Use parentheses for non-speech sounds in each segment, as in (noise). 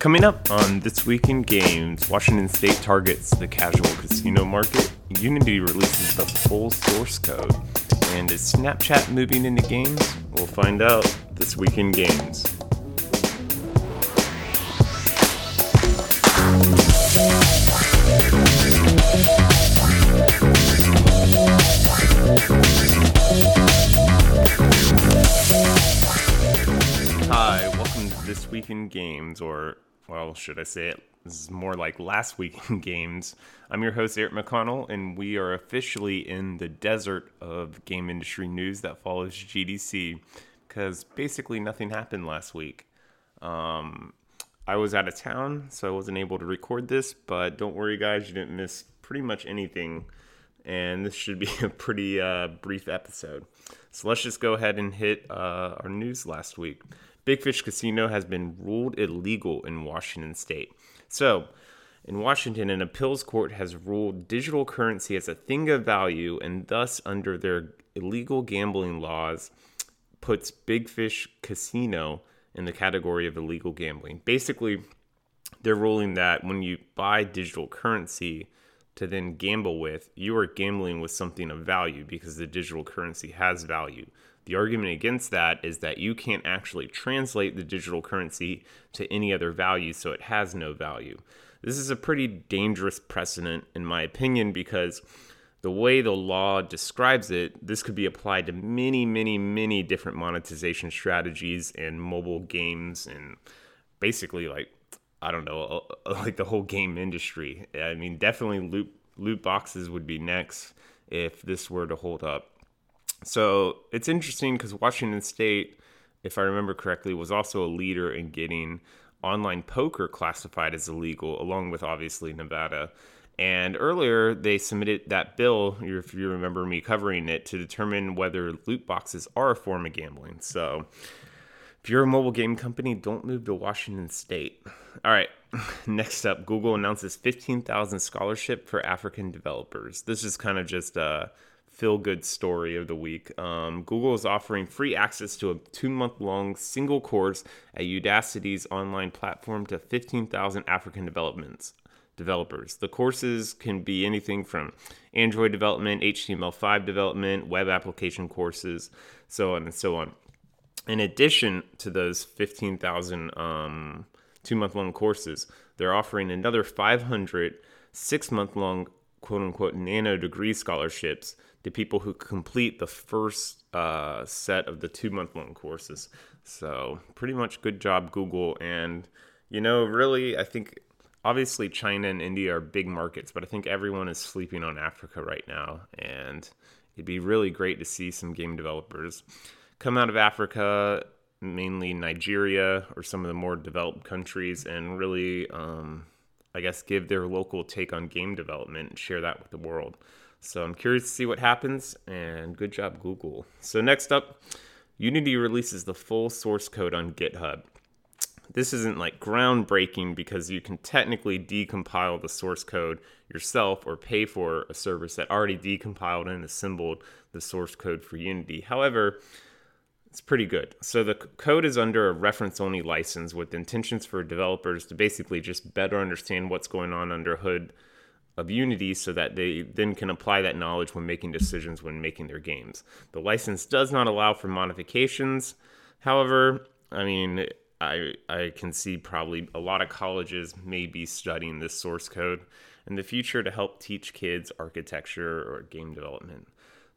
Coming up on This Week in Games, Washington State targets the casual casino market, Unity releases the full source code, and is Snapchat moving into games? We'll find out this week in games. Hi, welcome to This Week in Games, or, well, should I say it? This is more like Last Week in (laughs) Games. I'm your host, Eric McConnell, and we are officially in the desert of game industry news that follows GDC because basically nothing happened last week. Um, I was out of town, so I wasn't able to record this, but don't worry, guys, you didn't miss pretty much anything and this should be (laughs) a pretty uh, brief episode. So let's just go ahead and hit uh, our news last week. Big Fish Casino has been ruled illegal in Washington state. So, in Washington, an appeals court has ruled digital currency as a thing of value and thus, under their illegal gambling laws, puts Big Fish Casino in the category of illegal gambling. Basically, they're ruling that when you buy digital currency, to then gamble with, you are gambling with something of value because the digital currency has value. The argument against that is that you can't actually translate the digital currency to any other value, so it has no value. This is a pretty dangerous precedent, in my opinion, because the way the law describes it, this could be applied to many, many, many different monetization strategies and mobile games and basically like I don't know, uh, uh, like the whole game industry. I mean, definitely loot loot boxes would be next if this were to hold up. So it's interesting because Washington State, if I remember correctly, was also a leader in getting online poker classified as illegal, along with obviously Nevada. And earlier, they submitted that bill, if you remember me covering it, to determine whether loot boxes are a form of gambling. So if you're a mobile game company, don't move to Washington State. All right, (laughs) next up, Google announces 15,000 scholarship for African developers. This is kind of just a feel good story of the week. Um, Google is offering free access to a two month long single course at Udacity's online platform to 15,000 African developments developers. The courses can be anything from Android development, HTML5 development, web application courses, so on and so on in addition to those 15,000 um, two month long courses, they're offering another 500 six month long quote unquote nano degree scholarships to people who complete the first uh, set of the two month long courses. So, pretty much good job, Google. And, you know, really, I think obviously China and India are big markets, but I think everyone is sleeping on Africa right now. And it'd be really great to see some game developers come out of Africa, mainly Nigeria or some of the more developed countries, and really, um, I guess, give their local take on game development and share that with the world. So I'm curious to see what happens, and good job, Google. So, next up, Unity releases the full source code on GitHub. This isn't like groundbreaking because you can technically decompile the source code yourself or pay for a service that already decompiled and assembled the source code for Unity. However, it's pretty good. So the code is under a reference only license with intentions for developers to basically just better understand what's going on under hood of Unity so that they then can apply that knowledge when making decisions when making their games. The license does not allow for modifications. However, I mean, I I can see probably a lot of colleges may be studying this source code in the future to help teach kids architecture or game development.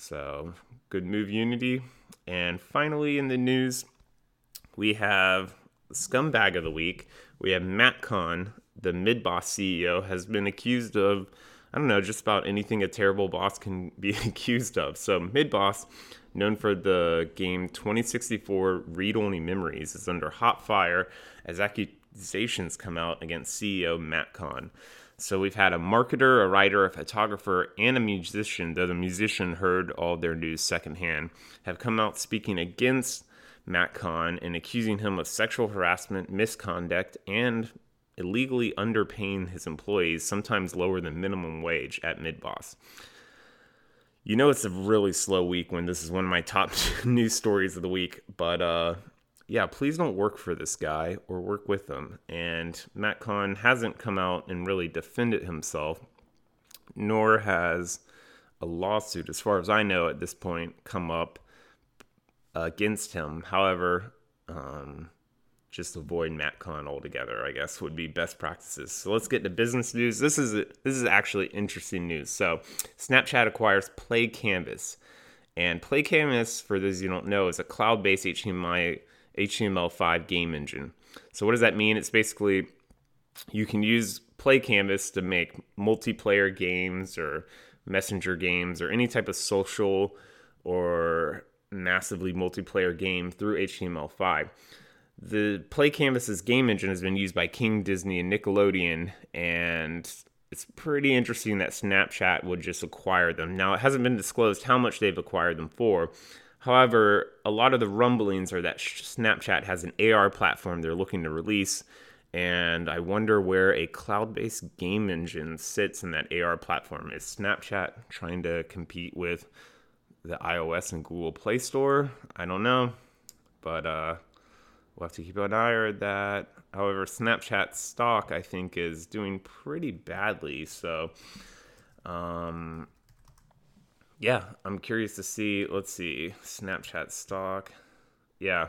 So, good move Unity. And finally, in the news, we have scumbag of the week. We have Matt Conn, the mid boss CEO, has been accused of, I don't know, just about anything a terrible boss can (laughs) be accused of. So, mid boss, known for the game 2064 read only memories, is under hot fire as accusations come out against CEO Matt Conn. So we've had a marketer, a writer, a photographer, and a musician, though the musician heard all their news secondhand, have come out speaking against Matt Conn and accusing him of sexual harassment, misconduct, and illegally underpaying his employees, sometimes lower than minimum wage at Midboss. You know it's a really slow week when this is one of my top (laughs) news stories of the week, but uh, yeah, please don't work for this guy or work with him. And Matt Conn hasn't come out and really defended himself, nor has a lawsuit, as far as I know at this point, come up against him. However, um, just avoid Matt Conn altogether, I guess, would be best practices. So let's get to business news. This is this is actually interesting news. So Snapchat acquires Play Canvas. And Play Canvas, for those you don't know, is a cloud-based HTML HTML5 game engine. So what does that mean? It's basically you can use Play Canvas to make multiplayer games or messenger games or any type of social or massively multiplayer game through HTML5. The Play Canvas's game engine has been used by King Disney and Nickelodeon, and it's pretty interesting that Snapchat would just acquire them. Now, it hasn't been disclosed how much they've acquired them for. However, a lot of the rumblings are that Snapchat has an AR platform they're looking to release, and I wonder where a cloud based game engine sits in that AR platform. Is Snapchat trying to compete with the iOS and Google Play Store? I don't know, but uh, we'll have to keep an eye on that. However, Snapchat stock I think is doing pretty badly. So, um, yeah, I'm curious to see. Let's see, Snapchat stock. Yeah,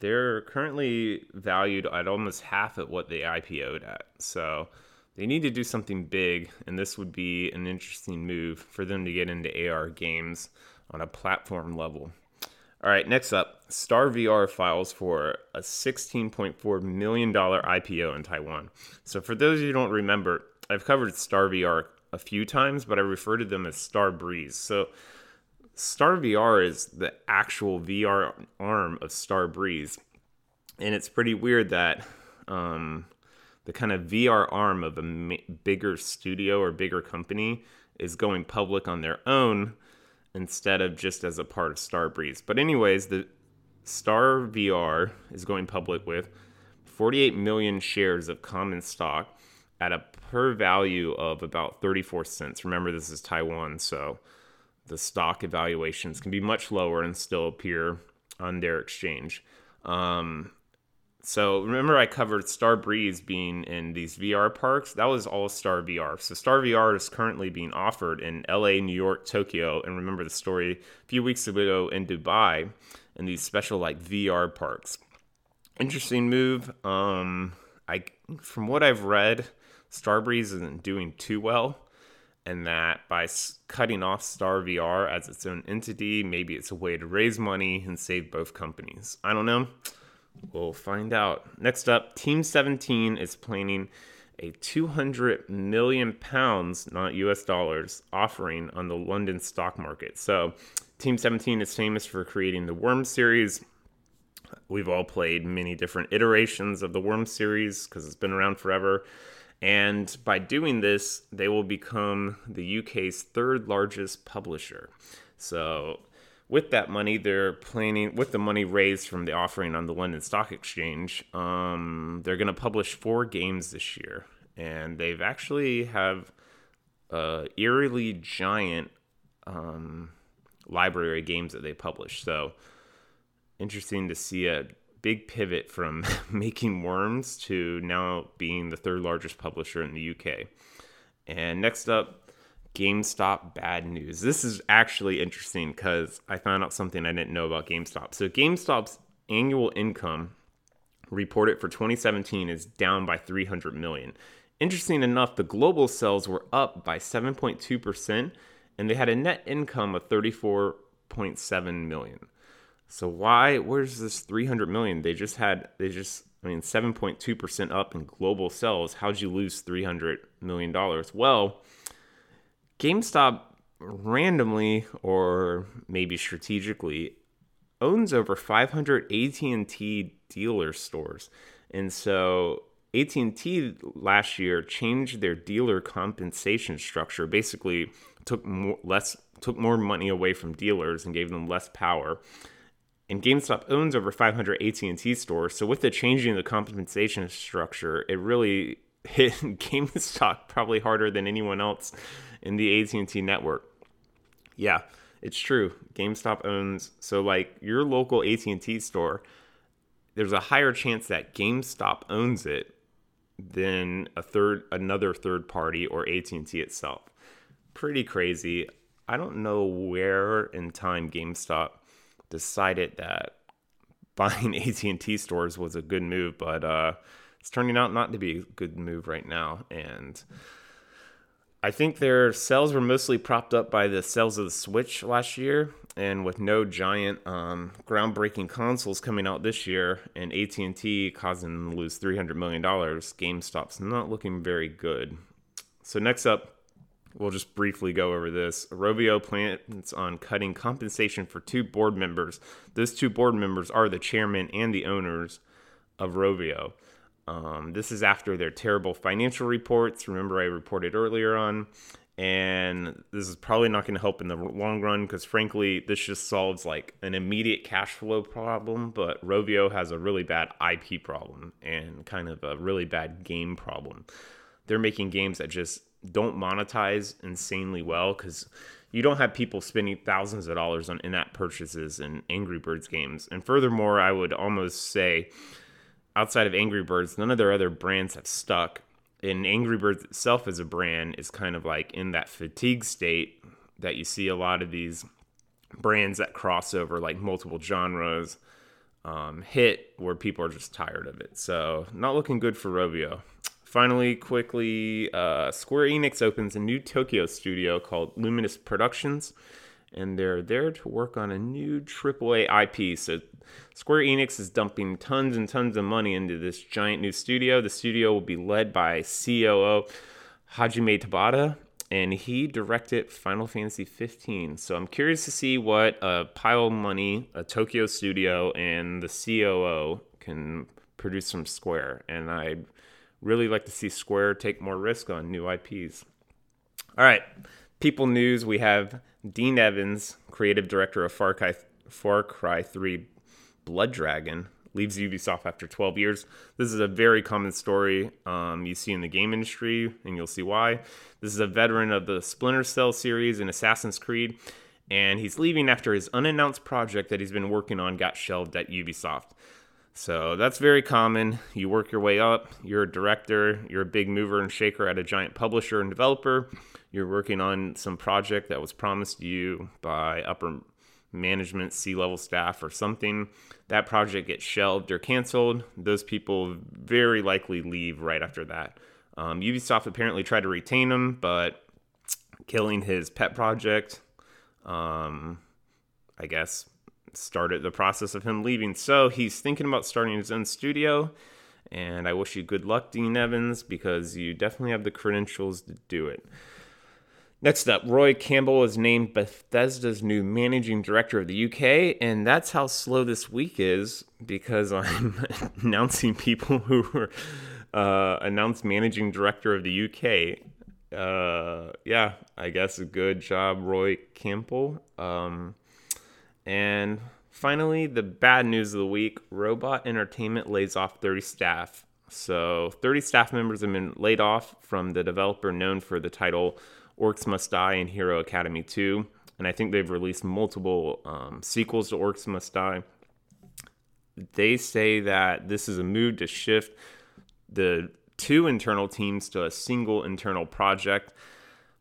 they're currently valued at almost half at what they IPO'd at. So they need to do something big, and this would be an interesting move for them to get into AR games on a platform level. All right, next up, Star VR files for a $16.4 million IPO in Taiwan. So, for those of you who don't remember, I've covered Star VR a few times, but I refer to them as Star Breeze. So, Star VR is the actual VR arm of Star Breeze. And it's pretty weird that um, the kind of VR arm of a bigger studio or bigger company is going public on their own instead of just as a part of Star Breeze. But anyways, the Star VR is going public with 48 million shares of common stock at a per value of about 34 cents. Remember, this is Taiwan, so the stock evaluations can be much lower and still appear on their exchange. Um, so remember, I covered Star Breeze being in these VR parks. That was all Star VR. So Star VR is currently being offered in LA, New York, Tokyo, and remember the story a few weeks ago in Dubai, in these special like VR parks. Interesting move. Um, I from what I've read, Star Breeze isn't doing too well, and that by cutting off Star VR as its own entity, maybe it's a way to raise money and save both companies. I don't know. We'll find out. Next up, Team 17 is planning a 200 million pounds, not US dollars, offering on the London stock market. So, Team 17 is famous for creating the Worm series. We've all played many different iterations of the Worm series because it's been around forever. And by doing this, they will become the UK's third largest publisher. So, with that money, they're planning with the money raised from the offering on the London Stock Exchange. Um, they're going to publish four games this year, and they've actually have eerily giant um, library of games that they publish. So interesting to see a big pivot from (laughs) making worms to now being the third largest publisher in the UK. And next up, GameStop bad news. This is actually interesting because I found out something I didn't know about GameStop. So, GameStop's annual income reported for 2017 is down by 300 million. Interesting enough, the global sales were up by 7.2%, and they had a net income of 34.7 million. So why? Where's this 300 million? They just had. They just. I mean, 7.2% up in global sales. How'd you lose 300 million dollars? Well GameStop randomly or maybe strategically owns over 500 AT&T dealer stores. And so AT&T last year changed their dealer compensation structure, basically took more less took more money away from dealers and gave them less power. And GameStop owns over 500 AT&T stores, so with the changing the compensation structure, it really (laughs) hit GameStop probably harder than anyone else in the AT&T network. Yeah, it's true. GameStop owns so like your local AT&T store there's a higher chance that GameStop owns it than a third another third party or AT&T itself. Pretty crazy. I don't know where in time GameStop decided that (laughs) buying AT&T stores was a good move, but uh, it's turning out not to be a good move right now and I think their sales were mostly propped up by the sales of the Switch last year, and with no giant um, groundbreaking consoles coming out this year, and AT and T causing them to lose three hundred million dollars, GameStop's not looking very good. So next up, we'll just briefly go over this. Rovio plans on cutting compensation for two board members. Those two board members are the chairman and the owners of Rovio. Um, this is after their terrible financial reports. Remember, I reported earlier on. And this is probably not going to help in the long run because, frankly, this just solves like an immediate cash flow problem. But Rovio has a really bad IP problem and kind of a really bad game problem. They're making games that just don't monetize insanely well because you don't have people spending thousands of dollars on in app purchases in Angry Birds games. And furthermore, I would almost say outside of Angry Birds, none of their other brands have stuck. And Angry Birds itself as a brand is kind of like in that fatigue state that you see a lot of these brands that cross over like multiple genres um, hit where people are just tired of it. So, not looking good for Rovio. Finally, quickly, uh, Square Enix opens a new Tokyo studio called Luminous Productions, and they're there to work on a new AAA IP. So, Square Enix is dumping tons and tons of money into this giant new studio. The studio will be led by COO Hajime Tabata, and he directed Final Fantasy 15. So I'm curious to see what a pile of money, a Tokyo studio, and the COO can produce from Square. And I'd really like to see Square take more risk on new IPs. All right, people news. We have Dean Evans, creative director of Far Cry, Far Cry 3 Blood Dragon leaves Ubisoft after 12 years. This is a very common story um, you see in the game industry, and you'll see why. This is a veteran of the Splinter Cell series and Assassin's Creed, and he's leaving after his unannounced project that he's been working on got shelved at Ubisoft. So that's very common. You work your way up, you're a director, you're a big mover and shaker at a giant publisher and developer. You're working on some project that was promised to you by upper management, C level staff, or something, that project gets shelved or canceled. Those people very likely leave right after that. Um, Ubisoft apparently tried to retain him, but killing his pet project, um, I guess, started the process of him leaving. So he's thinking about starting his own studio. And I wish you good luck, Dean Evans, because you definitely have the credentials to do it. Next up, Roy Campbell is named Bethesda's new managing director of the UK, and that's how slow this week is because I'm (laughs) announcing people who were uh, announced managing director of the UK. Uh, yeah, I guess a good job, Roy Campbell. Um, and finally, the bad news of the week Robot Entertainment lays off 30 staff. So, 30 staff members have been laid off from the developer known for the title Orcs Must Die and Hero Academy 2. And I think they've released multiple um, sequels to Orcs Must Die. They say that this is a move to shift the two internal teams to a single internal project,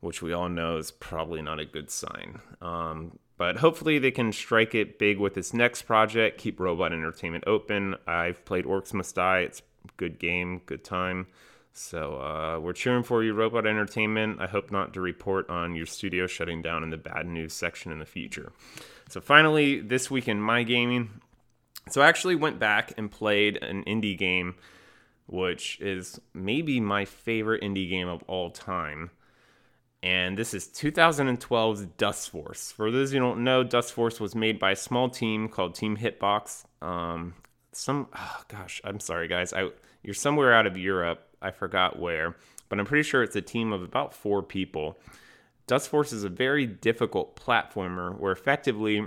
which we all know is probably not a good sign. Um, but hopefully they can strike it big with this next project, keep Robot Entertainment open. I've played Orcs Must Die. It's a good game, good time. So uh, we're cheering for you, Robot Entertainment. I hope not to report on your studio shutting down in the bad news section in the future. So finally, this week in my gaming, so I actually went back and played an indie game, which is maybe my favorite indie game of all time. And this is 2012's Dust Force. For those who don't know, Dust Force was made by a small team called Team Hitbox. Um, some, oh gosh, I'm sorry, guys. I you're somewhere out of Europe I forgot where, but I'm pretty sure it's a team of about four people. Dust Force is a very difficult platformer where effectively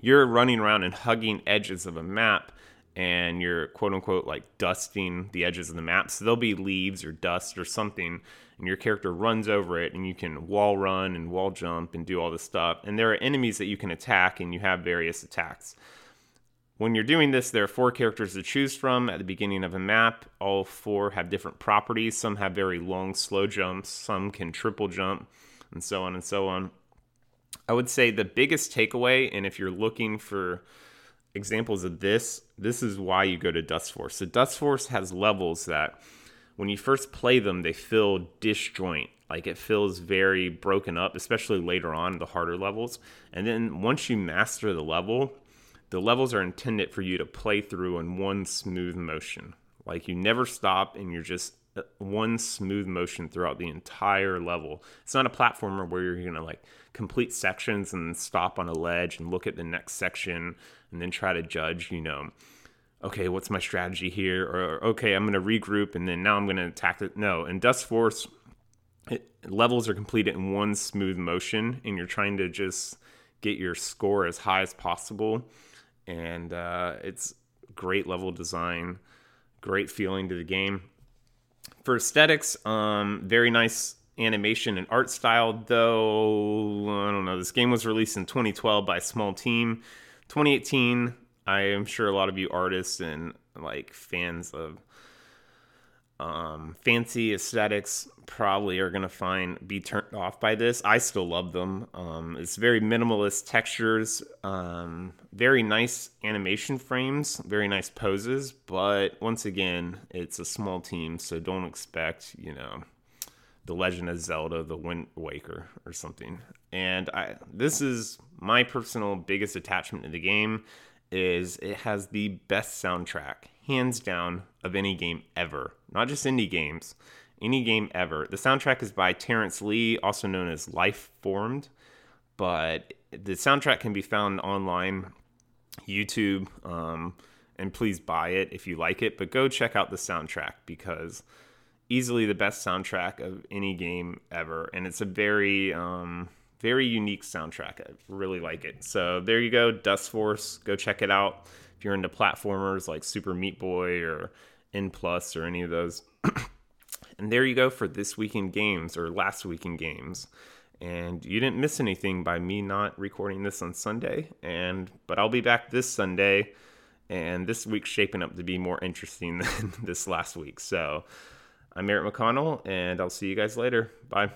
you're running around and hugging edges of a map and you're quote unquote like dusting the edges of the map. So there'll be leaves or dust or something, and your character runs over it, and you can wall run and wall jump and do all this stuff. And there are enemies that you can attack, and you have various attacks When you're doing this, there are four characters to choose from at the beginning of a map. All four have different properties. Some have very long, slow jumps, some can triple jump, and so on and so on. I would say the biggest takeaway, and if you're looking for examples of this, this is why you go to Dustforce. So Dustforce has levels that when you first play them, they feel disjoint. Like it feels very broken up, especially later on, the harder levels. And then once you master the level, the levels are intended for you to play through in one smooth motion. Like you never stop and you're just uh, one smooth motion throughout the entire level. It's not a platformer where you're to like complete sections and stop on a ledge and look at the next section and then try to judge, you know, okay, what's my strategy here? Or, okay, I'm going to regroup and then now I'm going to attack it. No, in Dustforce, it, levels are completed in one smooth motion and you're trying to just get your score as high as possible and uh, it's great level design, great feeling to the game. For aesthetics, um, very nice animation and art style, though I don't know. This game was released in 2012 by a small team. 2018, I am sure a lot of you artists and like fans of um, fancy aesthetics probably are gonna find be turned off by this. I still love them. Um, it's very minimalist textures, um, very nice animation frames, very nice poses. But once again, it's a small team, so don't expect you know the Legend of Zelda, the Wind Waker, or something. And I this is my personal biggest attachment to the game is it has the best soundtrack hands down, of any game ever. Not just indie games, any game ever. The soundtrack is by Terence Lee, also known as Life Formed, but the soundtrack can be found online, YouTube, um, and please buy it if you like it. But go check out the soundtrack because easily the best soundtrack of any game ever, and it's a very um, very unique soundtrack. I really like it. So there you go, Dust Force. Go check it out if you're into platformers like Super Meat Boy or N Plus or any of those. (clears throat) and there you go for this week in games or last week in games. And you didn't miss anything by me not recording this on Sunday. And but I'll be back this Sunday. And this week's shaping up to be more interesting (laughs) than this last week. So I'm Eric McConnell, and I'll see you guys later. Bye.